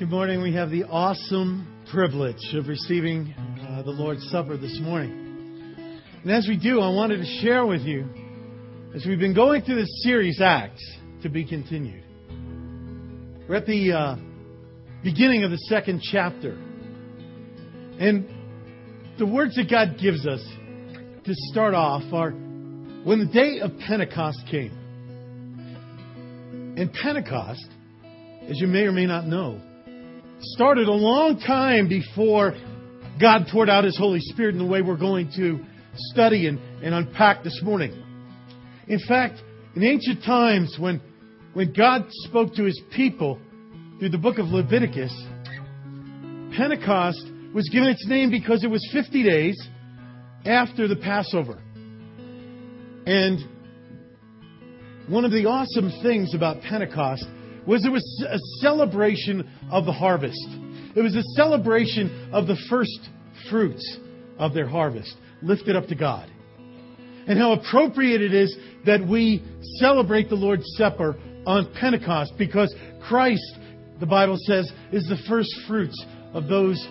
Good morning. We have the awesome privilege of receiving uh, the Lord's Supper this morning. And as we do, I wanted to share with you, as we've been going through this series, Acts, to be continued. We're at the uh, beginning of the second chapter. And the words that God gives us to start off are when the day of Pentecost came. And Pentecost, as you may or may not know, started a long time before God poured out His Holy Spirit in the way we're going to study and, and unpack this morning. In fact, in ancient times, when, when God spoke to His people through the book of Leviticus, Pentecost was given its name because it was 50 days after the Passover. And one of the awesome things about Pentecost was it was a celebration of the harvest. It was a celebration of the first fruits of their harvest, lifted up to God. And how appropriate it is that we celebrate the Lord's Supper on Pentecost because Christ, the Bible says, is the first fruits of those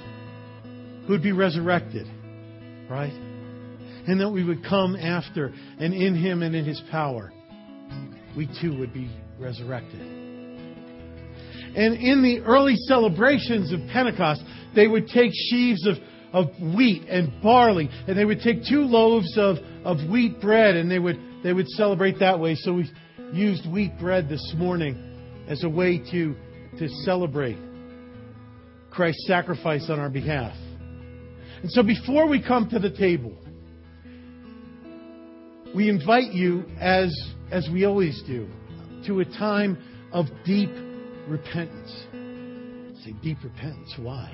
who would be resurrected. Right? And that we would come after, and in Him and in His power, we too would be resurrected. And in the early celebrations of Pentecost, they would take sheaves of, of wheat and barley, and they would take two loaves of, of wheat bread, and they would, they would celebrate that way. So we used wheat bread this morning as a way to, to celebrate Christ's sacrifice on our behalf. And so before we come to the table, we invite you, as, as we always do, to a time of deep repentance. Say deep repentance. Why?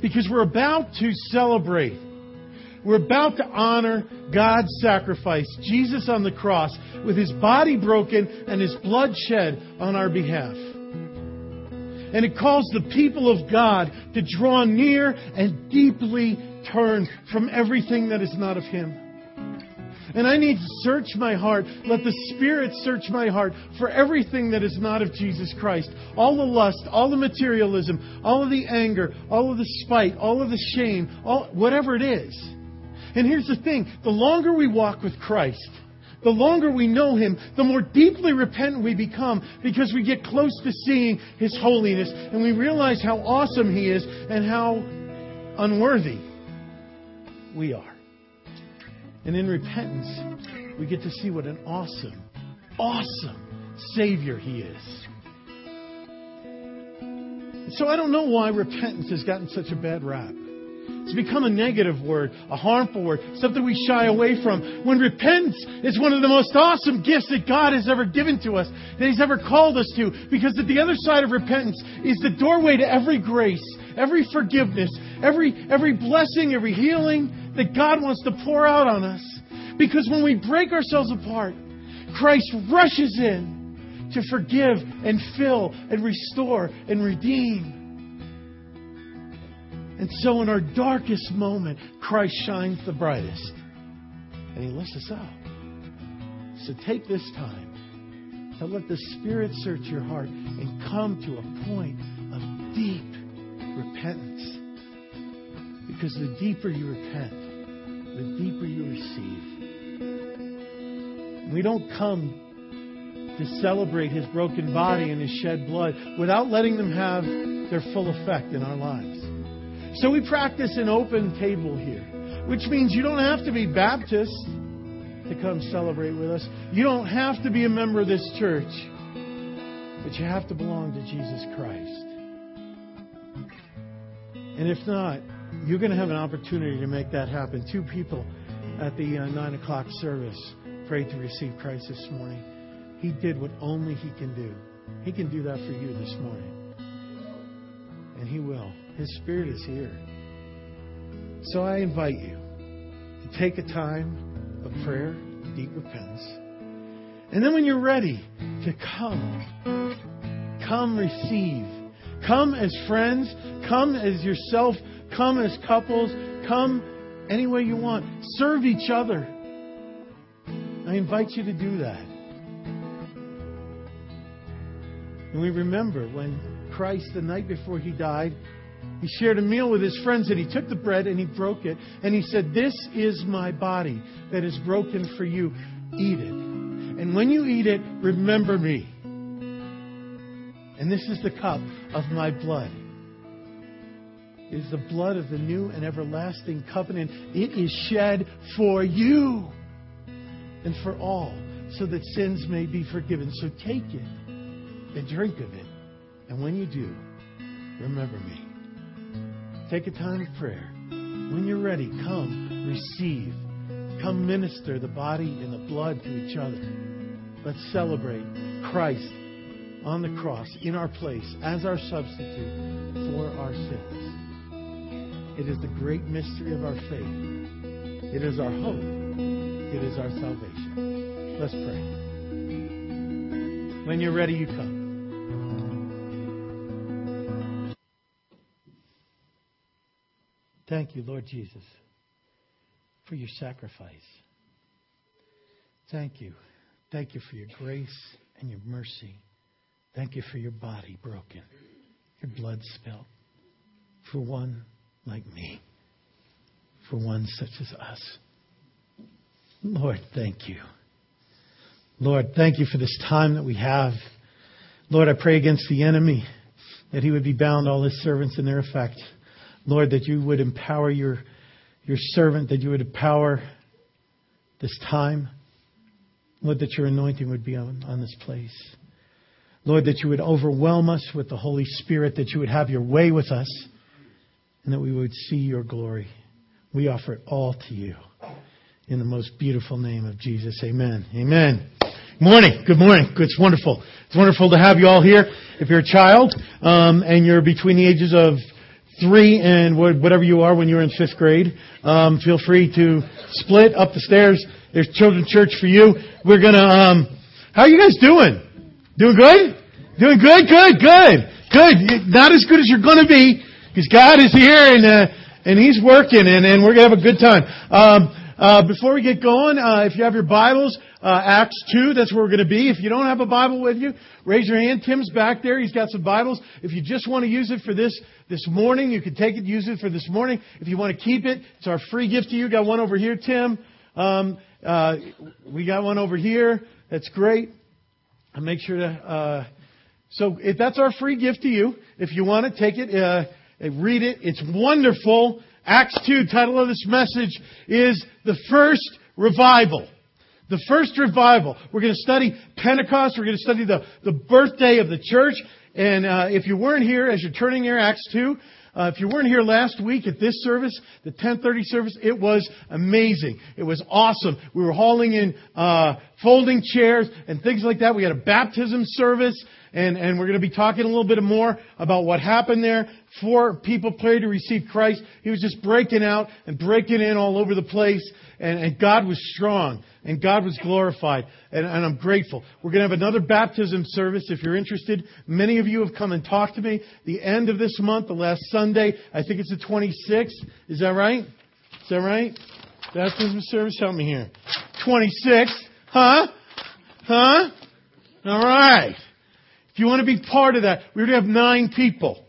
Because we're about to celebrate. We're about to honor God's sacrifice, Jesus on the cross, with his body broken and his blood shed on our behalf. And it calls the people of God to draw near and deeply turn from everything that is not of him. And I need to search my heart. Let the Spirit search my heart for everything that is not of Jesus Christ. All the lust, all the materialism, all of the anger, all of the spite, all of the shame, all, whatever it is. And here's the thing the longer we walk with Christ, the longer we know Him, the more deeply repentant we become because we get close to seeing His holiness and we realize how awesome He is and how unworthy we are. And in repentance, we get to see what an awesome, awesome Savior He is. So I don't know why repentance has gotten such a bad rap. It's become a negative word, a harmful word, something we shy away from. When repentance is one of the most awesome gifts that God has ever given to us, that He's ever called us to, because at the other side of repentance is the doorway to every grace, every forgiveness, every, every blessing, every healing, that God wants to pour out on us. Because when we break ourselves apart, Christ rushes in to forgive and fill and restore and redeem. And so, in our darkest moment, Christ shines the brightest and He lifts us up. So, take this time to let the Spirit search your heart and come to a point of deep repentance. Because the deeper you repent, the deeper you receive. We don't come to celebrate his broken body and his shed blood without letting them have their full effect in our lives. So we practice an open table here, which means you don't have to be Baptist to come celebrate with us. You don't have to be a member of this church, but you have to belong to Jesus Christ. And if not, you're going to have an opportunity to make that happen. Two people at the uh, 9 o'clock service prayed to receive Christ this morning. He did what only He can do. He can do that for you this morning. And He will. His Spirit is here. So I invite you to take a time of prayer, deep repentance. And then when you're ready to come, come receive. Come as friends. Come as yourself Come as couples. Come any way you want. Serve each other. I invite you to do that. And we remember when Christ, the night before he died, he shared a meal with his friends and he took the bread and he broke it. And he said, This is my body that is broken for you. Eat it. And when you eat it, remember me. And this is the cup of my blood. Is the blood of the new and everlasting covenant. It is shed for you and for all, so that sins may be forgiven. So take it and drink of it. And when you do, remember me. Take a time of prayer. When you're ready, come receive. Come minister the body and the blood to each other. Let's celebrate Christ on the cross in our place as our substitute for our sins. It is the great mystery of our faith. It is our hope. It is our salvation. Let's pray. When you're ready, you come. Thank you, Lord Jesus, for your sacrifice. Thank you. Thank you for your grace and your mercy. Thank you for your body broken, your blood spilled for one like me, for one such as us. Lord, thank you. Lord, thank you for this time that we have. Lord, I pray against the enemy that he would be bound, all his servants in their effect. Lord, that you would empower your, your servant, that you would empower this time. Lord, that your anointing would be on, on this place. Lord, that you would overwhelm us with the Holy Spirit, that you would have your way with us, and that we would see your glory. We offer it all to you. In the most beautiful name of Jesus. Amen. Amen. Morning. Good morning. It's wonderful. It's wonderful to have you all here. If you're a child um, and you're between the ages of three and whatever you are when you're in fifth grade, um, feel free to split up the stairs. There's children's church for you. We're gonna. Um, how are you guys doing? Doing good? Doing good? Good. Good. Good. Not as good as you're gonna be because God is here and uh, and He's working and, and we're gonna have a good time. Um, uh, before we get going, uh, if you have your Bibles, uh, Acts 2, that's where we're going to be. If you don't have a Bible with you, raise your hand. Tim's back there. He's got some Bibles. If you just want to use it for this this morning, you can take it, use it for this morning. If you want to keep it, it's our free gift to you. Got one over here, Tim. Um, uh, we got one over here. That's great. I'll make sure to. Uh, so if that's our free gift to you. If you want to take it, uh, read it. It's wonderful. Acts 2, title of this message is The First Revival. The first revival. We're going to study Pentecost. We're going to study the, the birthday of the church. And uh, if you weren't here, as you're turning your Acts 2, uh, if you weren't here last week at this service, the 1030 service, it was amazing. It was awesome. We were hauling in uh, folding chairs and things like that. We had a baptism service, and, and we're going to be talking a little bit more about what happened there. Four people prayed to receive Christ. He was just breaking out and breaking in all over the place, and, and God was strong and God was glorified, and, and I'm grateful. We're going to have another baptism service if you're interested. Many of you have come and talked to me. The end of this month, the last Sunday, I think it's the 26th. Is that right? Is that right? Baptism service, help me here. 26th. Huh? Huh? All right. If you want to be part of that, we're going to have nine people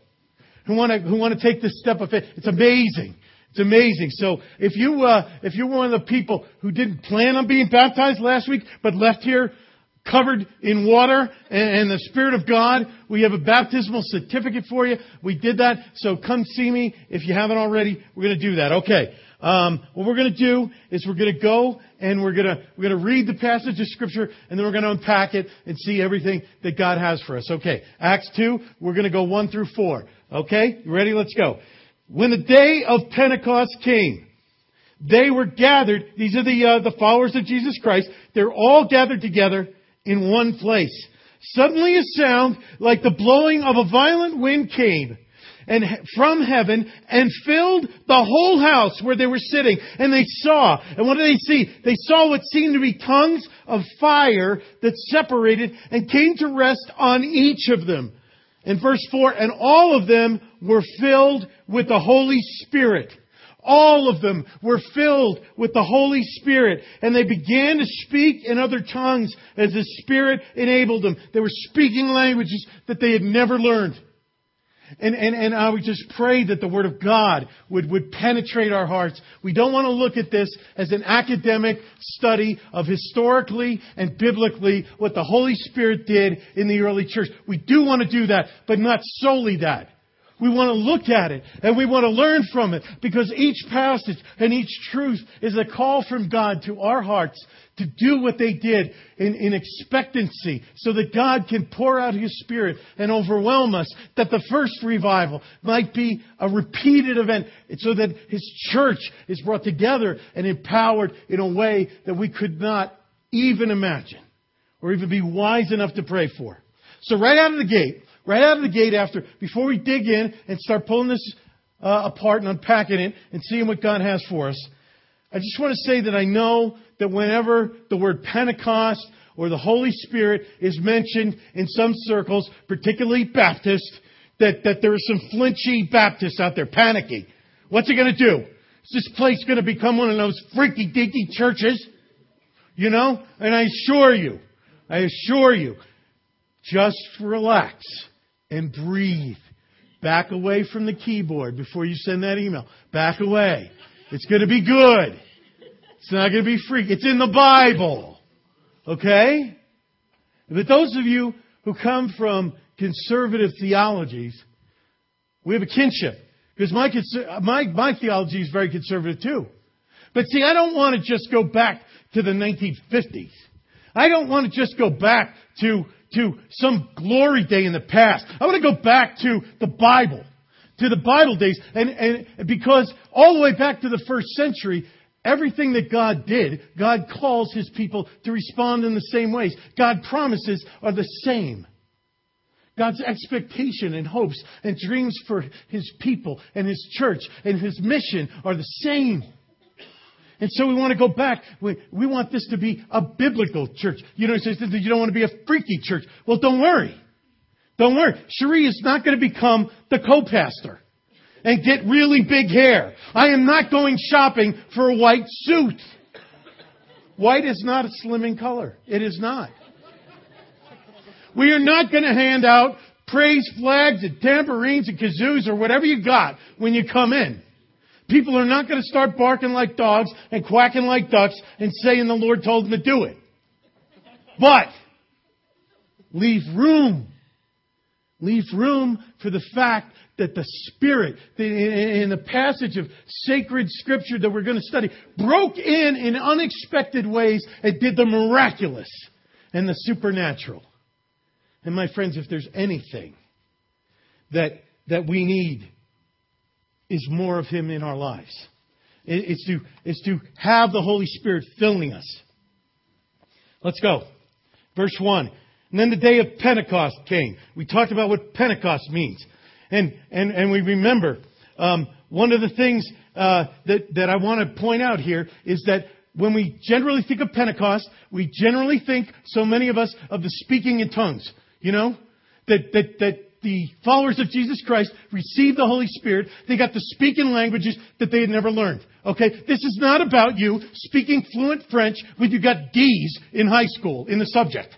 who want to, who want to take this step of faith. It's amazing. It's amazing. So if you uh, if you're one of the people who didn't plan on being baptized last week but left here covered in water and, and the Spirit of God, we have a baptismal certificate for you. We did that. So come see me if you haven't already. We're going to do that. Okay. Um, what we're going to do is we're going to go and we're going to we're going to read the passage of Scripture and then we're going to unpack it and see everything that God has for us. Okay, Acts two. We're going to go one through four. Okay, you ready? Let's go. When the day of Pentecost came, they were gathered. These are the, uh, the followers of Jesus Christ. They're all gathered together in one place. Suddenly a sound like the blowing of a violent wind came and from heaven and filled the whole house where they were sitting. And they saw, and what did they see? They saw what seemed to be tongues of fire that separated and came to rest on each of them. In verse 4, and all of them were filled with the Holy Spirit, all of them were filled with the Holy Spirit and they began to speak in other tongues as the Spirit enabled them. They were speaking languages that they had never learned. And, and, and I would just pray that the Word of God would, would penetrate our hearts. We don't want to look at this as an academic study of historically and biblically what the Holy Spirit did in the early church. We do want to do that, but not solely that. We want to look at it and we want to learn from it because each passage and each truth is a call from God to our hearts to do what they did in, in expectancy so that God can pour out His Spirit and overwhelm us, that the first revival might be a repeated event so that His church is brought together and empowered in a way that we could not even imagine or even be wise enough to pray for. So right out of the gate, right out of the gate after, before we dig in and start pulling this uh, apart and unpacking it and seeing what God has for us, I just want to say that I know that whenever the word Pentecost or the Holy Spirit is mentioned in some circles, particularly Baptist, that, that there are some flinchy Baptists out there panicking. What's it going to do? Is this place going to become one of those freaky deaky churches? You know? And I assure you, I assure you, just relax and breathe. Back away from the keyboard before you send that email. Back away. It's going to be good. It's not going to be freak. It's in the Bible. Okay? But those of you who come from conservative theologies, we have a kinship. Because my, my, my theology is very conservative too. But see, I don't want to just go back to the 1950s. I don't want to just go back to, to some glory day in the past. I want to go back to the Bible. To the Bible days. And, and because all the way back to the first century, Everything that God did, God calls His people to respond in the same ways. God promises are the same. God's expectation and hopes and dreams for His people and His church and His mission are the same. And so we want to go back. We, we want this to be a biblical church. You know, you don't want to be a freaky church. Well, don't worry. Don't worry. Cherie is not going to become the co-pastor and get really big hair. I am not going shopping for a white suit. White is not a slimming color. It is not. We are not going to hand out praise flags and tambourines and kazoos or whatever you got when you come in. People are not going to start barking like dogs and quacking like ducks and saying the Lord told them to do it. But leave room. Leave room for the fact that the Spirit, in the passage of sacred scripture that we're going to study, broke in in unexpected ways and did the miraculous and the supernatural. And my friends, if there's anything that, that we need, is more of Him in our lives. It's to, it's to have the Holy Spirit filling us. Let's go. Verse 1. And then the day of Pentecost came. We talked about what Pentecost means. And, and, and we remember, um, one of the things uh, that, that I want to point out here is that when we generally think of Pentecost, we generally think, so many of us, of the speaking in tongues. You know? That, that, that the followers of Jesus Christ received the Holy Spirit. They got to speak in languages that they had never learned. Okay? This is not about you speaking fluent French when you got D's in high school in the subject.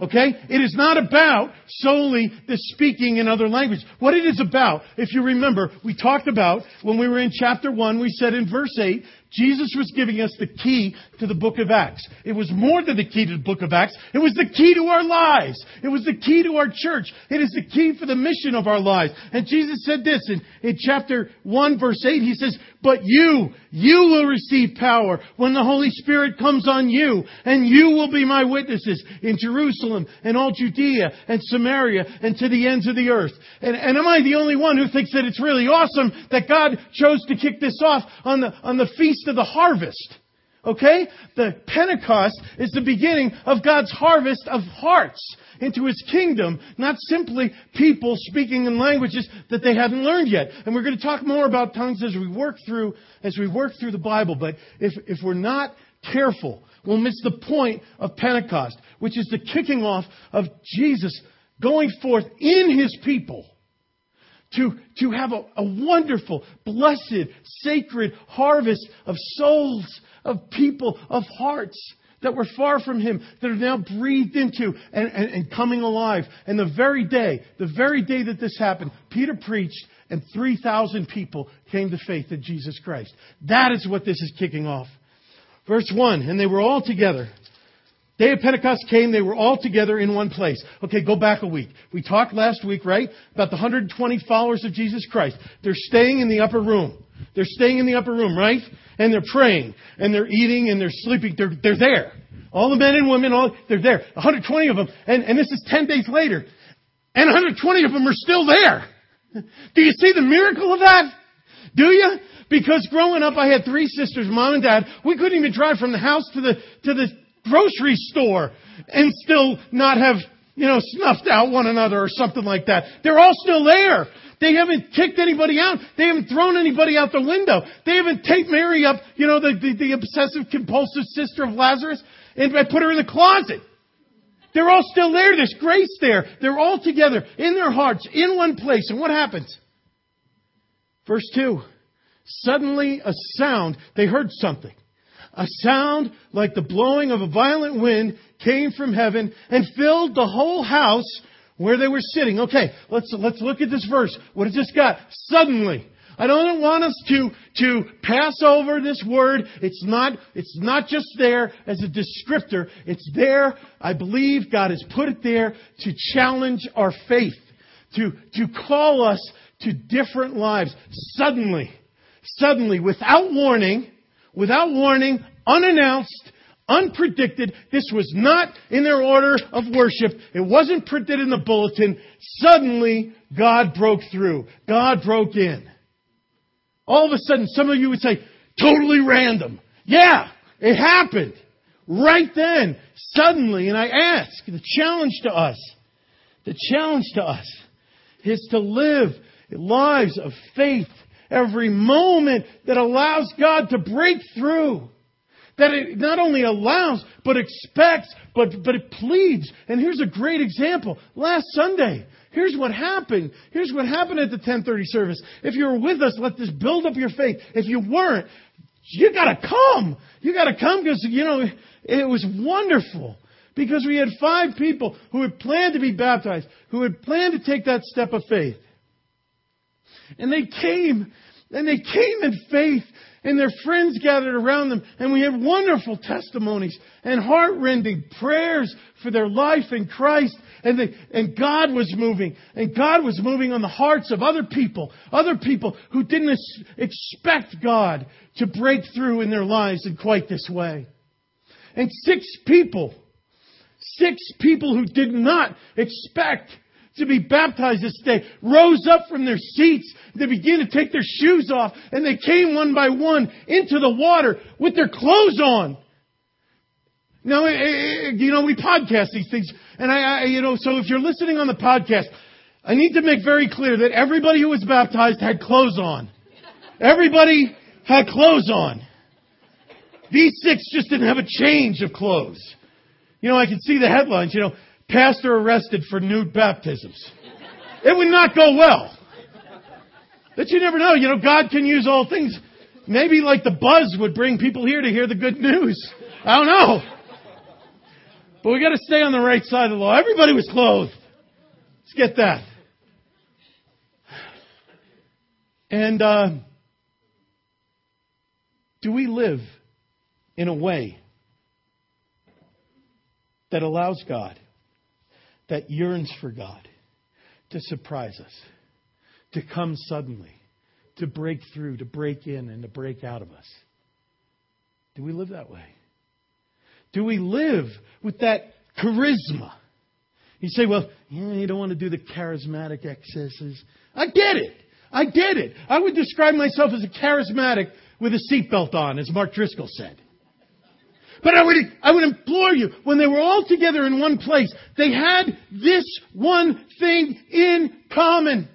Okay? It is not about solely the speaking in other languages. What it is about, if you remember, we talked about when we were in chapter 1, we said in verse 8 Jesus was giving us the key to the book of Acts. It was more than the key to the book of Acts. It was the key to our lives. It was the key to our church. It is the key for the mission of our lives. And Jesus said this in, in chapter 1 verse 8. He says, but you, you will receive power when the Holy Spirit comes on you, and you will be my witnesses in Jerusalem and all Judea and Samaria and to the ends of the earth. And, and am I the only one who thinks that it's really awesome that God chose to kick this off on the, on the feast feast of the harvest. Okay? The Pentecost is the beginning of God's harvest of hearts into His kingdom, not simply people speaking in languages that they hadn't learned yet. And we're going to talk more about tongues as we work through, as we work through the Bible. But if, if we're not careful, we'll miss the point of Pentecost, which is the kicking off of Jesus going forth in His people to, to have a, a wonderful, blessed, sacred harvest of souls, of people, of hearts that were far from him, that are now breathed into and, and, and, coming alive. And the very day, the very day that this happened, Peter preached and 3,000 people came to faith in Jesus Christ. That is what this is kicking off. Verse 1, and they were all together. Day of Pentecost came, they were all together in one place. Okay, go back a week. We talked last week, right, about the 120 followers of Jesus Christ. They're staying in the upper room. They're staying in the upper room, right? And they're praying, and they're eating, and they're sleeping. They're, they're there. All the men and women, all, they're there. 120 of them. And, and this is 10 days later. And 120 of them are still there. Do you see the miracle of that? Do you? Because growing up, I had three sisters, mom and dad. We couldn't even drive from the house to the, to the grocery store and still not have, you know, snuffed out one another or something like that. They're all still there. They haven't kicked anybody out. They haven't thrown anybody out the window. They haven't taped Mary up, you know, the, the, the obsessive compulsive sister of Lazarus, and put her in the closet. They're all still there. There's grace there. They're all together in their hearts, in one place. And what happens? Verse 2. Suddenly a sound, they heard something. A sound like the blowing of a violent wind came from heaven and filled the whole house where they were sitting. Okay, let's, let's look at this verse. What has this got? Suddenly. I don't want us to, to pass over this word. It's not, it's not just there as a descriptor. It's there, I believe God has put it there to challenge our faith, to, to call us to different lives. Suddenly, suddenly, without warning, without warning, unannounced, unpredicted. This was not in their order of worship. It wasn't printed in the bulletin. Suddenly, God broke through. God broke in. All of a sudden, some of you would say, totally random. Yeah, it happened. Right then, suddenly, and I ask, the challenge to us, the challenge to us is to live lives of faith every moment that allows God to break through. That it not only allows, but expects, but, but it pleads. And here's a great example. Last Sunday, here's what happened. Here's what happened at the 1030 service. If you were with us, let this build up your faith. If you weren't, you gotta come. You gotta come because, you know, it was wonderful. Because we had five people who had planned to be baptized, who had planned to take that step of faith. And they came, and they came in faith, and their friends gathered around them, and we had wonderful testimonies and heart-rending prayers for their life in Christ. And, they, and God was moving, and God was moving on the hearts of other people, other people who didn't expect God to break through in their lives in quite this way. And six people, six people who did not expect to be baptized this day rose up from their seats. They began to take their shoes off and they came one by one into the water with their clothes on. Now, eh, eh, eh, you know, we podcast these things and I, I, you know, so if you're listening on the podcast, I need to make very clear that everybody who was baptized had clothes on. Everybody had clothes on. These six just didn't have a change of clothes. You know, I can see the headlines, you know, pastor arrested for nude baptisms. It would not go well. But you never know. You know, God can use all things. Maybe like the buzz would bring people here to hear the good news. I don't know. But we got to stay on the right side of the law. Everybody was clothed. Let's get that. And uh, do we live in a way that allows God that yearns for God to surprise us, to come suddenly, to break through, to break in, and to break out of us. Do we live that way? Do we live with that charisma? You say, well, you don't want to do the charismatic excesses. I get it. I get it. I would describe myself as a charismatic with a seatbelt on, as Mark Driscoll said. But I would, I would implore you, when they were all together in one place, they had this one thing in common.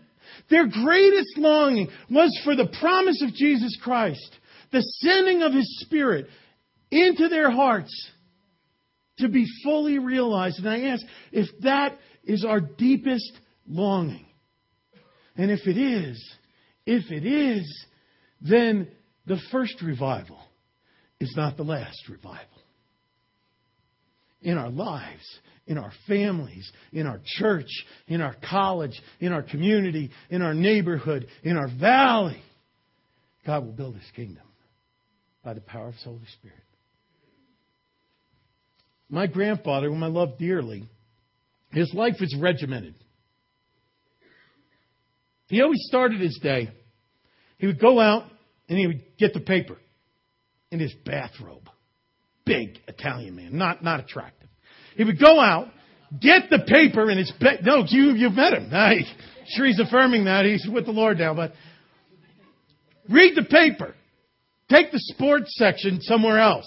Their greatest longing was for the promise of Jesus Christ, the sending of His Spirit into their hearts to be fully realized. And I ask if that is our deepest longing. And if it is, if it is, then the first revival is not the last revival. In our lives, in our families, in our church, in our college, in our community, in our neighborhood, in our valley, God will build his kingdom by the power of his Holy Spirit. My grandfather, whom I love dearly, his life was regimented. He always started his day. He would go out and he would get the paper in his bathrobe. Big Italian man, not, not attractive. He would go out, get the paper in his bed. No, you, you've met him. I'm sure he's affirming that. He's with the Lord now, but read the paper. Take the sports section somewhere else.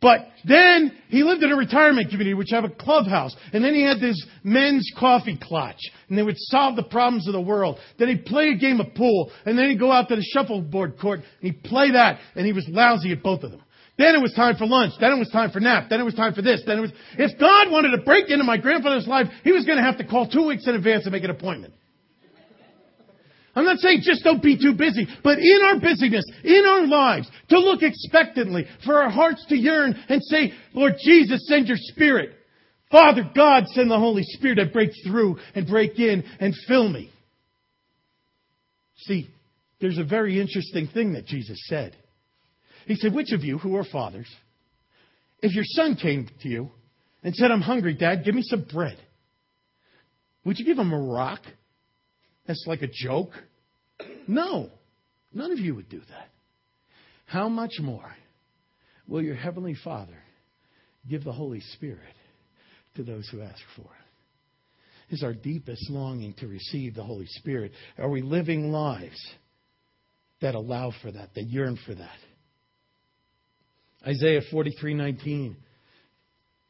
But then he lived in a retirement community which have a clubhouse. And then he had this men's coffee clutch. And they would solve the problems of the world. Then he'd play a game of pool. And then he'd go out to the shuffleboard court and he'd play that. And he was lousy at both of them. Then it was time for lunch. Then it was time for nap. Then it was time for this. Then it was, if God wanted to break into my grandfather's life, he was going to have to call two weeks in advance and make an appointment. I'm not saying just don't be too busy, but in our busyness, in our lives, to look expectantly, for our hearts to yearn and say, Lord Jesus, send your Spirit. Father God, send the Holy Spirit that breaks through and break in and fill me. See, there's a very interesting thing that Jesus said. He said, Which of you who are fathers, if your son came to you and said, I'm hungry, Dad, give me some bread, would you give him a rock? That's like a joke. No, none of you would do that. How much more will your Heavenly Father give the Holy Spirit to those who ask for it? Is our deepest longing to receive the Holy Spirit? Are we living lives that allow for that, that yearn for that? Isaiah 43:19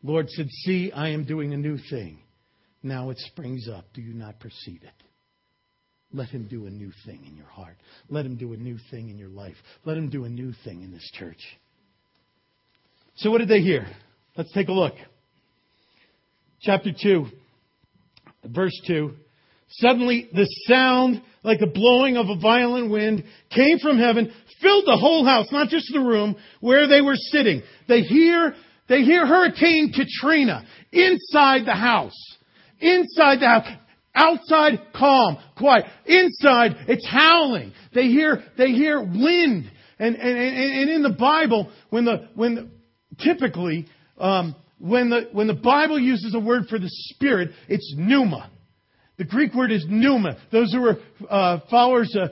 Lord said, "See, I am doing a new thing. Now it springs up. Do you not perceive it?" Let him do a new thing in your heart. Let him do a new thing in your life. Let him do a new thing in this church. So, what did they hear? Let's take a look. Chapter 2, verse 2. Suddenly, the sound like the blowing of a violent wind came from heaven, filled the whole house, not just the room where they were sitting. They hear, they hear Hurricane Katrina inside the house. Inside the house. Outside, calm, quiet. Inside, it's howling. They hear, they hear wind. And, and, and in the Bible, when the, when the, typically, um, when the, when the Bible uses a word for the Spirit, it's pneuma. The Greek word is pneuma. Those who are uh, followers, uh,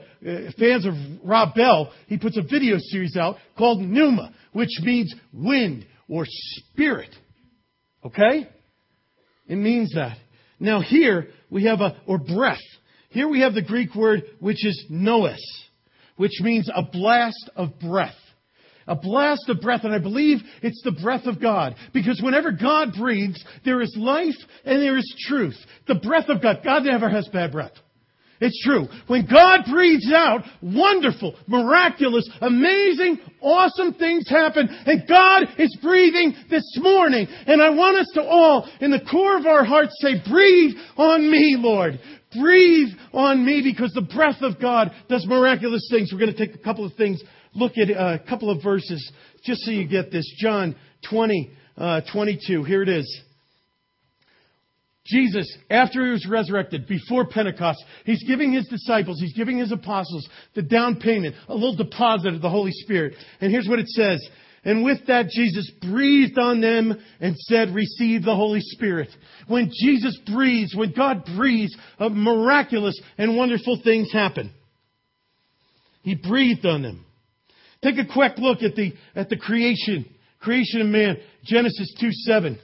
fans of Rob Bell, he puts a video series out called Pneuma, which means wind or spirit. Okay? It means that. Now here we have a, or breath. Here we have the Greek word which is pnoes, which means a blast of breath. A blast of breath, and I believe it's the breath of God. Because whenever God breathes, there is life and there is truth. The breath of God. God never has bad breath. It's true. When God breathes out, wonderful, miraculous, amazing, awesome things happen. And God is breathing this morning. And I want us to all, in the core of our hearts, say, breathe on me, Lord. Breathe on me because the breath of God does miraculous things. We're going to take a couple of things, look at a couple of verses just so you get this. John 20, uh, 22. Here it is. Jesus, after he was resurrected, before Pentecost, he's giving his disciples, he's giving his apostles the down payment, a little deposit of the Holy Spirit. And here's what it says. And with that, Jesus breathed on them and said, receive the Holy Spirit. When Jesus breathes, when God breathes, miraculous and wonderful things happen. He breathed on them. Take a quick look at the, at the creation, creation of man. Genesis 2 7.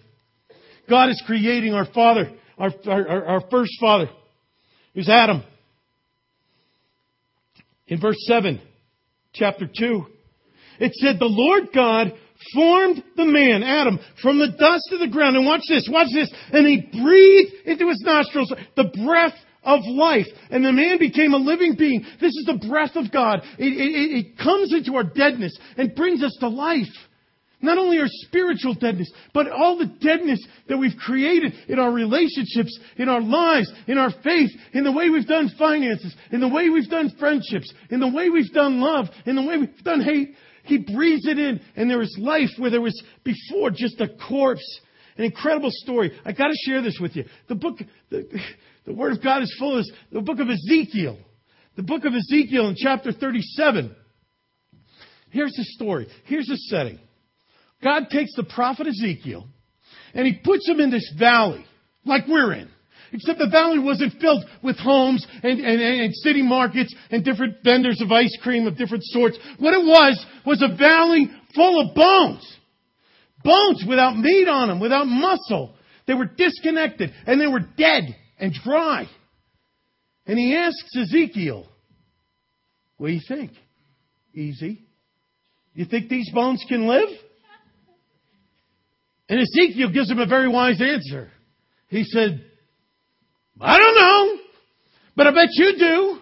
God is creating our father, our, our, our first father, who's Adam. In verse 7, chapter 2, it said, The Lord God formed the man, Adam, from the dust of the ground. And watch this, watch this. And he breathed into his nostrils the breath of life. And the man became a living being. This is the breath of God. It, it, it comes into our deadness and brings us to life. Not only our spiritual deadness, but all the deadness that we've created in our relationships, in our lives, in our faith, in the way we've done finances, in the way we've done friendships, in the way we've done love, in the way we've done hate. He breathes it in, and there is life where there was before just a corpse. An incredible story. I gotta share this with you. The book, the, the Word of God is full of. The book of Ezekiel. The book of Ezekiel in chapter 37. Here's the story. Here's the setting. God takes the prophet Ezekiel and he puts him in this valley, like we're in. Except the valley wasn't filled with homes and, and, and city markets and different vendors of ice cream of different sorts. What it was, was a valley full of bones. Bones without meat on them, without muscle. They were disconnected and they were dead and dry. And he asks Ezekiel, What do you think? Easy. You think these bones can live? And Ezekiel gives him a very wise answer. He said, I don't know, but I bet you do.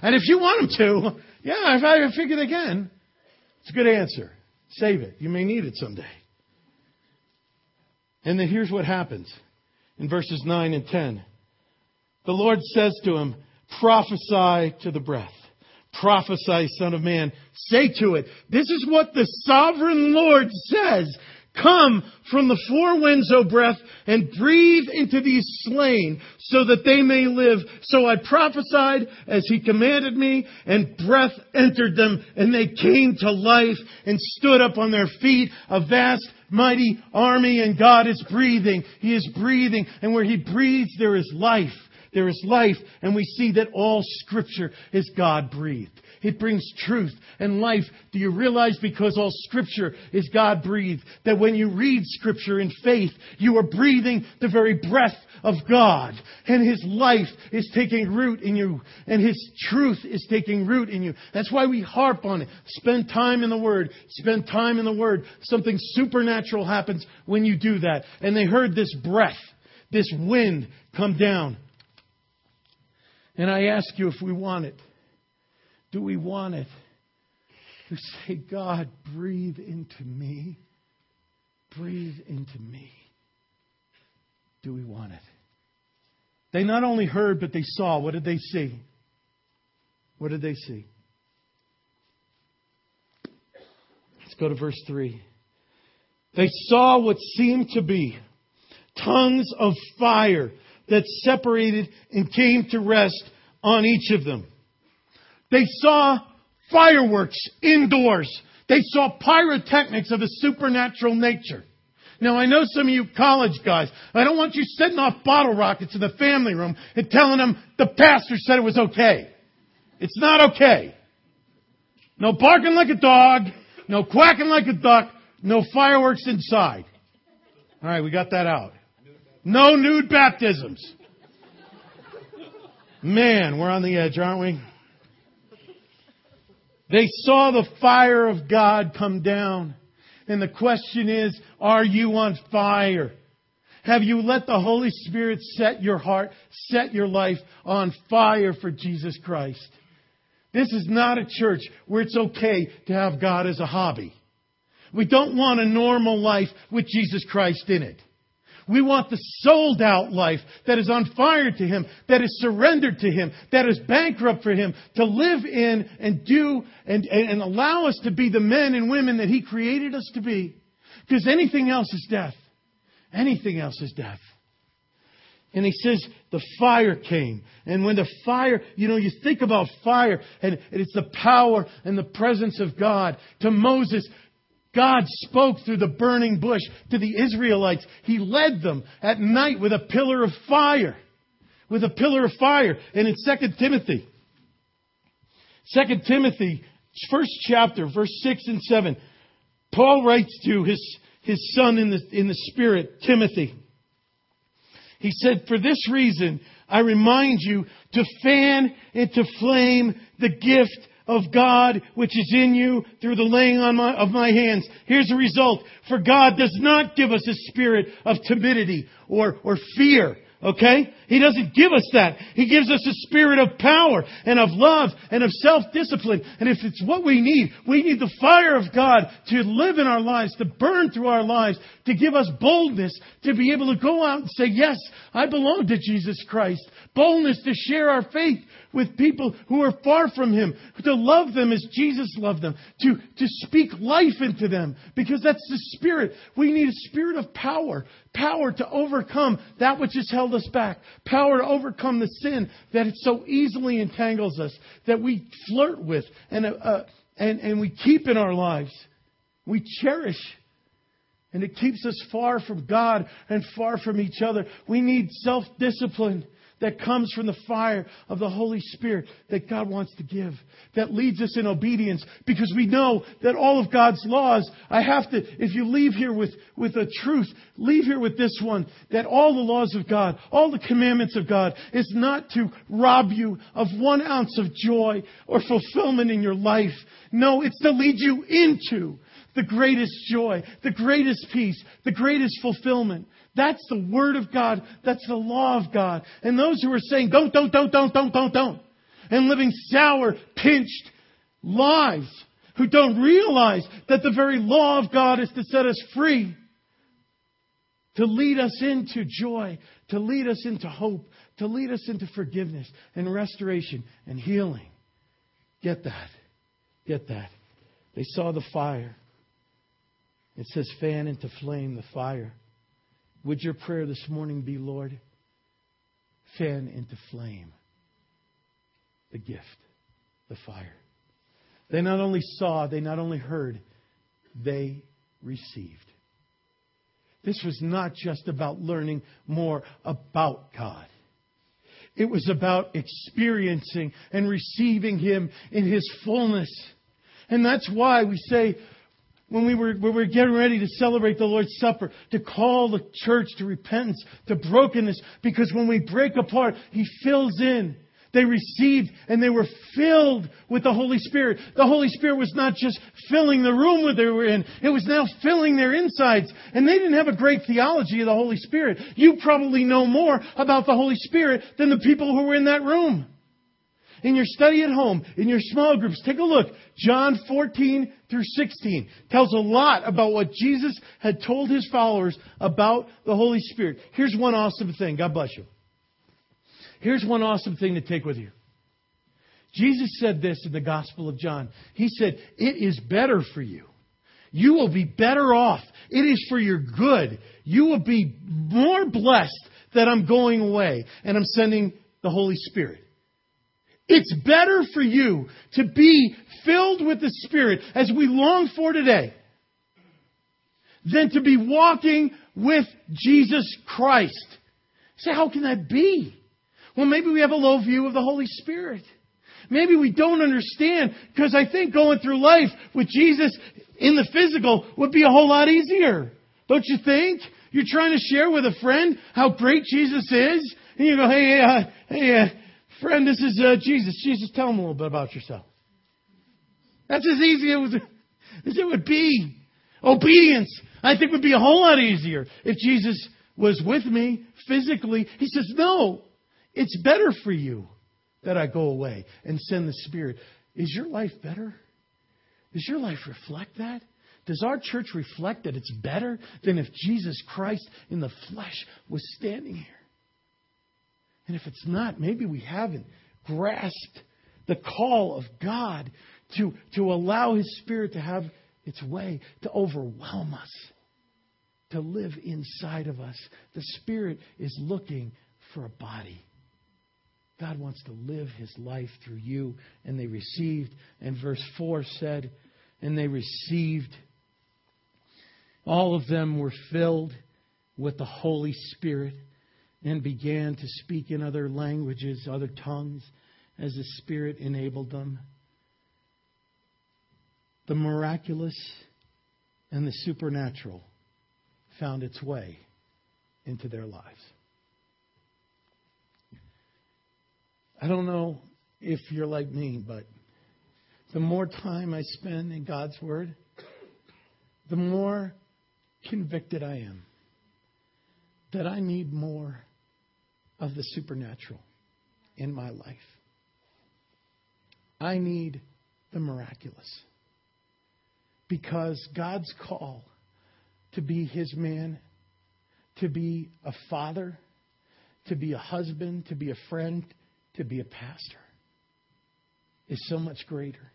And if you want them to, yeah, I figure they can. It's a good answer. Save it. You may need it someday. And then here's what happens in verses 9 and 10. The Lord says to him, prophesy to the breath. Prophesy, son of man. Say to it, this is what the sovereign Lord says. Come from the four winds, O breath, and breathe into these slain so that they may live. So I prophesied as he commanded me and breath entered them and they came to life and stood up on their feet, a vast mighty army and God is breathing. He is breathing and where he breathes there is life. There is life and we see that all scripture is God breathed. It brings truth and life. Do you realize because all scripture is God breathed, that when you read scripture in faith, you are breathing the very breath of God. And His life is taking root in you. And His truth is taking root in you. That's why we harp on it. Spend time in the Word. Spend time in the Word. Something supernatural happens when you do that. And they heard this breath, this wind come down. And I ask you if we want it. Do we want it? To say, God, breathe into me. Breathe into me. Do we want it? They not only heard, but they saw. What did they see? What did they see? Let's go to verse 3. They saw what seemed to be tongues of fire that separated and came to rest on each of them. They saw fireworks indoors. They saw pyrotechnics of a supernatural nature. Now I know some of you college guys, I don't want you setting off bottle rockets in the family room and telling them the pastor said it was okay. It's not okay. No barking like a dog, no quacking like a duck, no fireworks inside. Alright, we got that out. No nude baptisms. Man, we're on the edge, aren't we? They saw the fire of God come down. And the question is, are you on fire? Have you let the Holy Spirit set your heart, set your life on fire for Jesus Christ? This is not a church where it's okay to have God as a hobby. We don't want a normal life with Jesus Christ in it. We want the sold out life that is on fire to Him, that is surrendered to Him, that is bankrupt for Him, to live in and do and, and allow us to be the men and women that He created us to be. Because anything else is death. Anything else is death. And he says the fire came. And when the fire, you know, you think about fire and it's the power and the presence of God. To Moses, God spoke through the burning bush to the Israelites. He led them at night with a pillar of fire. With a pillar of fire. And in 2 Timothy, 2 Timothy, first chapter, verse 6 and 7, Paul writes to his, his son in the, in the Spirit, Timothy. He said, For this reason, I remind you to fan into flame the gift of God which is in you through the laying on my, of my hands. Here's the result. For God does not give us a spirit of timidity or, or fear, Okay? He doesn't give us that. He gives us a spirit of power and of love and of self-discipline. And if it's what we need, we need the fire of God to live in our lives, to burn through our lives, to give us boldness, to be able to go out and say, yes, I belong to Jesus Christ. Boldness to share our faith with people who are far from Him, to love them as Jesus loved them, to, to speak life into them, because that's the Spirit. We need a spirit of power, power to overcome that which has held us back, power to overcome the sin that it so easily entangles us, that we flirt with and, uh, uh and, and we keep in our lives. We cherish. And it keeps us far from God and far from each other. We need self discipline that comes from the fire of the Holy Spirit that God wants to give, that leads us in obedience, because we know that all of God's laws, I have to, if you leave here with, with a truth, leave here with this one, that all the laws of God, all the commandments of God, is not to rob you of one ounce of joy or fulfillment in your life. No, it's to lead you into the greatest joy, the greatest peace, the greatest fulfillment. That's the Word of God. That's the law of God. And those who are saying, don't, don't, don't, don't, don't, don't, don't, and living sour, pinched lives, who don't realize that the very law of God is to set us free, to lead us into joy, to lead us into hope, to lead us into forgiveness and restoration and healing. Get that. Get that. They saw the fire. It says, fan into flame the fire. Would your prayer this morning be, Lord, fan into flame the gift, the fire? They not only saw, they not only heard, they received. This was not just about learning more about God. It was about experiencing and receiving Him in His fullness. And that's why we say, when we were, when we were getting ready to celebrate the Lord's Supper, to call the church to repentance, to brokenness, because when we break apart, He fills in. They received and they were filled with the Holy Spirit. The Holy Spirit was not just filling the room where they were in, it was now filling their insides. And they didn't have a great theology of the Holy Spirit. You probably know more about the Holy Spirit than the people who were in that room in your study at home, in your small groups, take a look. John 14 through 16 tells a lot about what Jesus had told his followers about the Holy Spirit. Here's one awesome thing. God bless you. Here's one awesome thing to take with you. Jesus said this in the Gospel of John. He said, It is better for you. You will be better off. It is for your good. You will be more blessed that I'm going away and I'm sending the Holy Spirit. It's better for you to be filled with the Spirit as we long for today than to be walking with Jesus Christ. Say, how can that be? Well, maybe we have a low view of the Holy Spirit. Maybe we don't understand because I think going through life with Jesus in the physical would be a whole lot easier. Don't you think? You're trying to share with a friend how great Jesus is, and you go, "Hey, uh, hey, uh, Friend, this is uh, Jesus. Jesus, tell them a little bit about yourself. That's as easy as it would be. Obedience, I think, would be a whole lot easier if Jesus was with me physically. He says, No, it's better for you that I go away and send the Spirit. Is your life better? Does your life reflect that? Does our church reflect that it's better than if Jesus Christ in the flesh was standing here? And if it's not, maybe we haven't grasped the call of God to, to allow His Spirit to have its way, to overwhelm us, to live inside of us. The Spirit is looking for a body. God wants to live His life through you. And they received, and verse 4 said, and they received. All of them were filled with the Holy Spirit and began to speak in other languages, other tongues, as the Spirit enabled them. The miraculous and the supernatural found its way into their lives. I don't know if you're like me, but the more time I spend in God's Word, the more convicted I am that I need more of the supernatural in my life. I need the miraculous. Because God's call to be his man, to be a father, to be a husband, to be a friend, to be a pastor is so much greater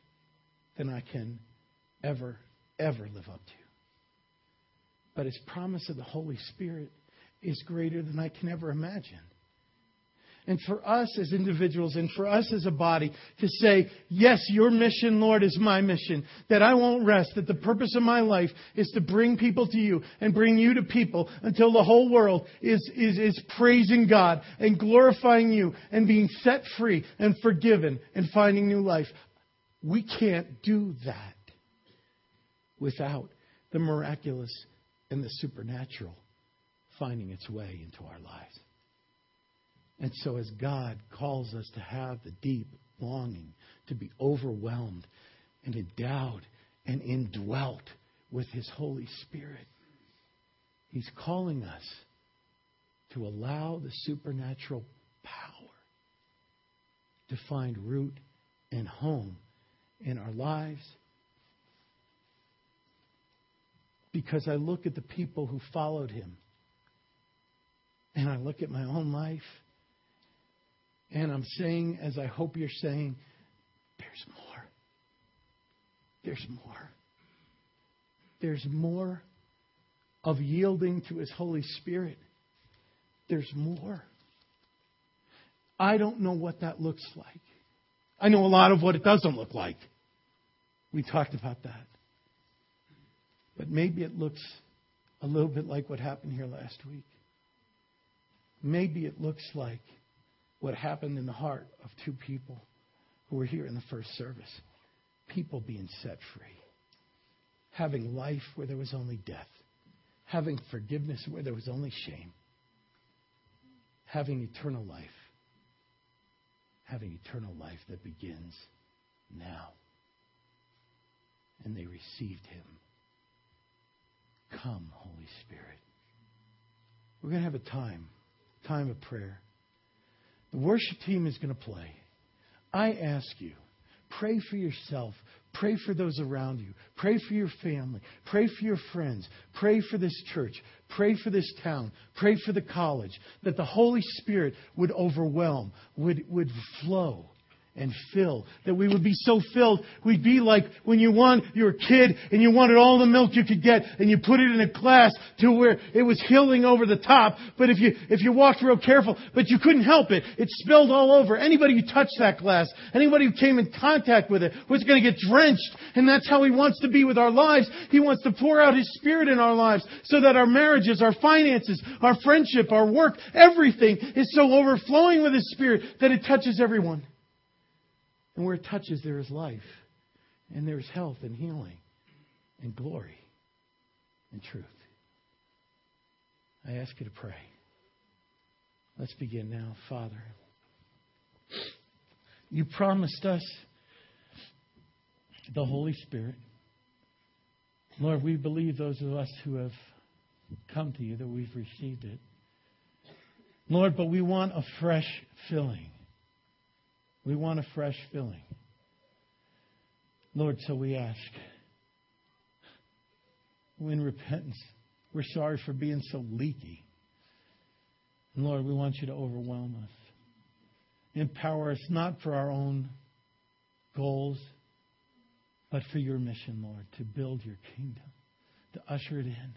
than I can ever, ever live up to. But his promise of the Holy Spirit is greater than I can ever imagine. And for us as individuals and for us as a body to say, yes, your mission, Lord, is my mission. That I won't rest. That the purpose of my life is to bring people to you and bring you to people until the whole world is, is, is praising God and glorifying you and being set free and forgiven and finding new life. We can't do that without the miraculous and the supernatural finding its way into our lives. And so, as God calls us to have the deep longing to be overwhelmed and endowed and indwelt with His Holy Spirit, He's calling us to allow the supernatural power to find root and home in our lives. Because I look at the people who followed Him and I look at my own life and I'm saying, as I hope you're saying, there's more. There's more. There's more of yielding to His Holy Spirit. There's more. I don't know what that looks like. I know a lot of what it doesn't look like. We talked about that. But maybe it looks a little bit like what happened here last week. Maybe it looks like what happened in the heart of two people who were here in the first service. People being set free, having life where there was only death, having forgiveness where there was only shame, having eternal life, having eternal life that begins now. And they received him. Come, Holy Spirit. We're going to have a time, time of prayer. The worship team is going to play. I ask you, pray for yourself. Pray for those around you. Pray for your family. Pray for your friends. Pray for this church. Pray for this town. Pray for the college. That the Holy Spirit would overwhelm, would, would flow and fill. That we would be so filled, we'd be like when you want, a kid and you wanted all the milk you could get and you put it in a glass to where it was hilling over the top. But if you, if you walked real careful, but you couldn't help it, it spilled all over. Anybody who touched that glass, anybody who came in contact with it was going to get drenched. And that's how He wants to be with our lives. He wants to pour out His Spirit in our lives so that our marriages, our finances, our friendship, our work, everything is so overflowing with His Spirit that it touches everyone. And where it touches, there is life, and there is health and healing, and glory, and truth. I ask you to pray. Let's begin now, Father. You promised us the Holy Spirit. Lord, we believe those of us who have come to you that we've received it. Lord, but we want a fresh filling. We want a fresh filling. Lord, so we ask. In repentance, we're sorry for being so leaky. And Lord, we want you to overwhelm us. Empower us not for our own goals, but for your mission, Lord, to build your kingdom, to usher it in,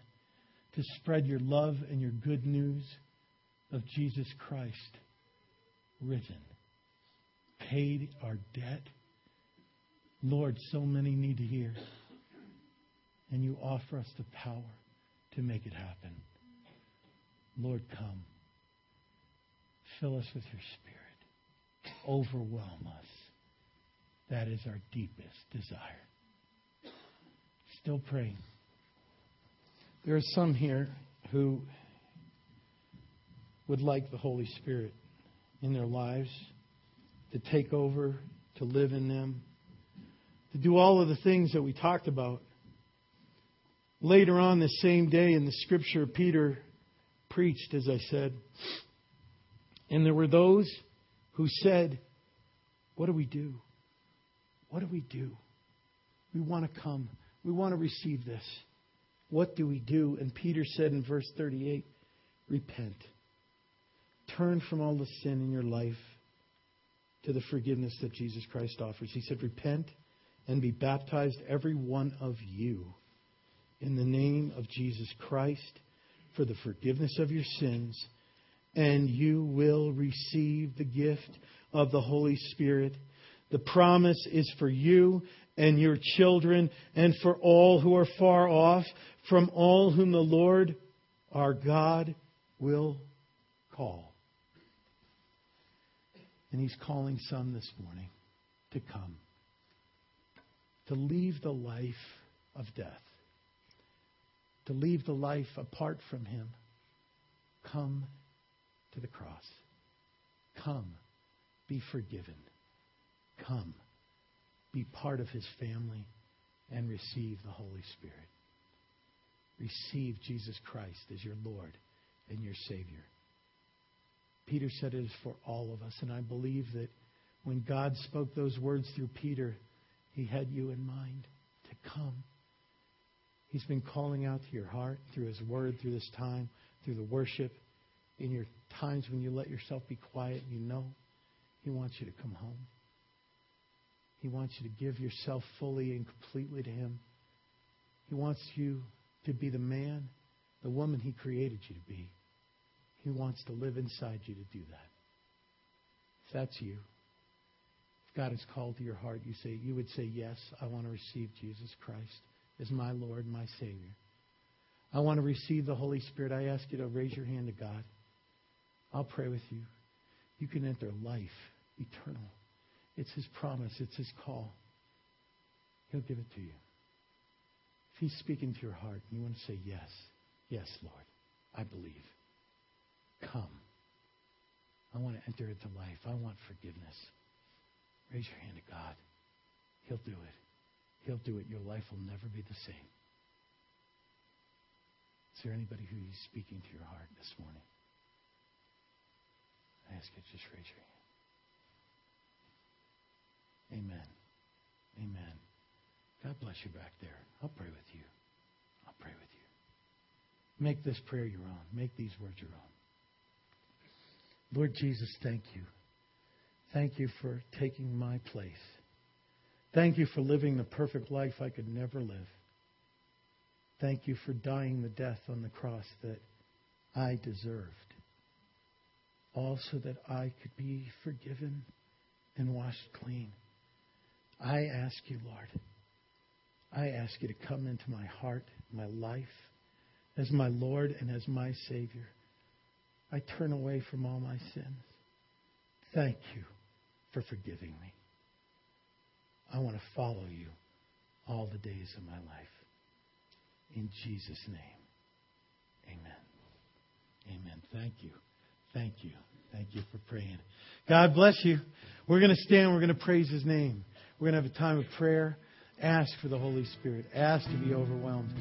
to spread your love and your good news of Jesus Christ risen paid our debt. Lord, so many need to hear. And you offer us the power to make it happen. Lord, come. Fill us with your Spirit. Overwhelm us. That is our deepest desire. Still praying. There are some here who would like the Holy Spirit in their lives to take over, to live in them, to do all of the things that we talked about. Later on the same day in the scripture, Peter preached, as I said, And there were those who said, What do we do? What do we do? We want to come. We want to receive this. What do we do? And Peter said in verse 38 Repent. Turn from all the sin in your life to the forgiveness that Jesus Christ offers. He said, Repent and be baptized, every one of you, in the name of Jesus Christ for the forgiveness of your sins, and you will receive the gift of the Holy Spirit. The promise is for you and your children and for all who are far off, from all whom the Lord our God will call. And He's calling some this morning to come, to leave the life of death, to leave the life apart from Him. Come to the cross. Come, be forgiven. Come, be part of His family and receive the Holy Spirit. Receive Jesus Christ as your Lord and your Savior. Peter said it is for all of us, and I believe that when God spoke those words through Peter, he had you in mind to come. He's been calling out to your heart through his word, through this time, through the worship, in your times when you let yourself be quiet, you know he wants you to come home. He wants you to give yourself fully and completely to him. He wants you to be the man, the woman he created you to be. He wants to live inside you to do that. If that's you, if God has called to your heart, you say you would say, Yes, I want to receive Jesus Christ as my Lord, my Savior. I want to receive the Holy Spirit. I ask you to raise your hand to God. I'll pray with you. You can enter life eternal. It's His promise, it's His call. He'll give it to you. If He's speaking to your heart and you want to say, Yes, yes, Lord, I believe. Come. I want to enter into life. I want forgiveness. Raise your hand to God. He'll do it. He'll do it. Your life will never be the same. Is there anybody who is speaking to your heart this morning? I ask you to just raise your hand. Amen. Amen. God bless you back there. I'll pray with you. I'll pray with you. Make this prayer your own. Make these words your own. Lord Jesus, thank you. Thank you for taking my place. Thank you for living the perfect life I could never live. Thank you for dying the death on the cross that I deserved. Also, that I could be forgiven and washed clean. I ask you, Lord, I ask you to come into my heart, my life, as my Lord and as my Savior. I turn away from all my sins. Thank you for forgiving me. I want to follow you all the days of my life. In Jesus' name, amen. Amen. Thank you. Thank you. Thank you for praying. God bless you. We're going to stand. We're going to praise His name. We're going to have a time of prayer. Ask for the Holy Spirit. Ask to be overwhelmed.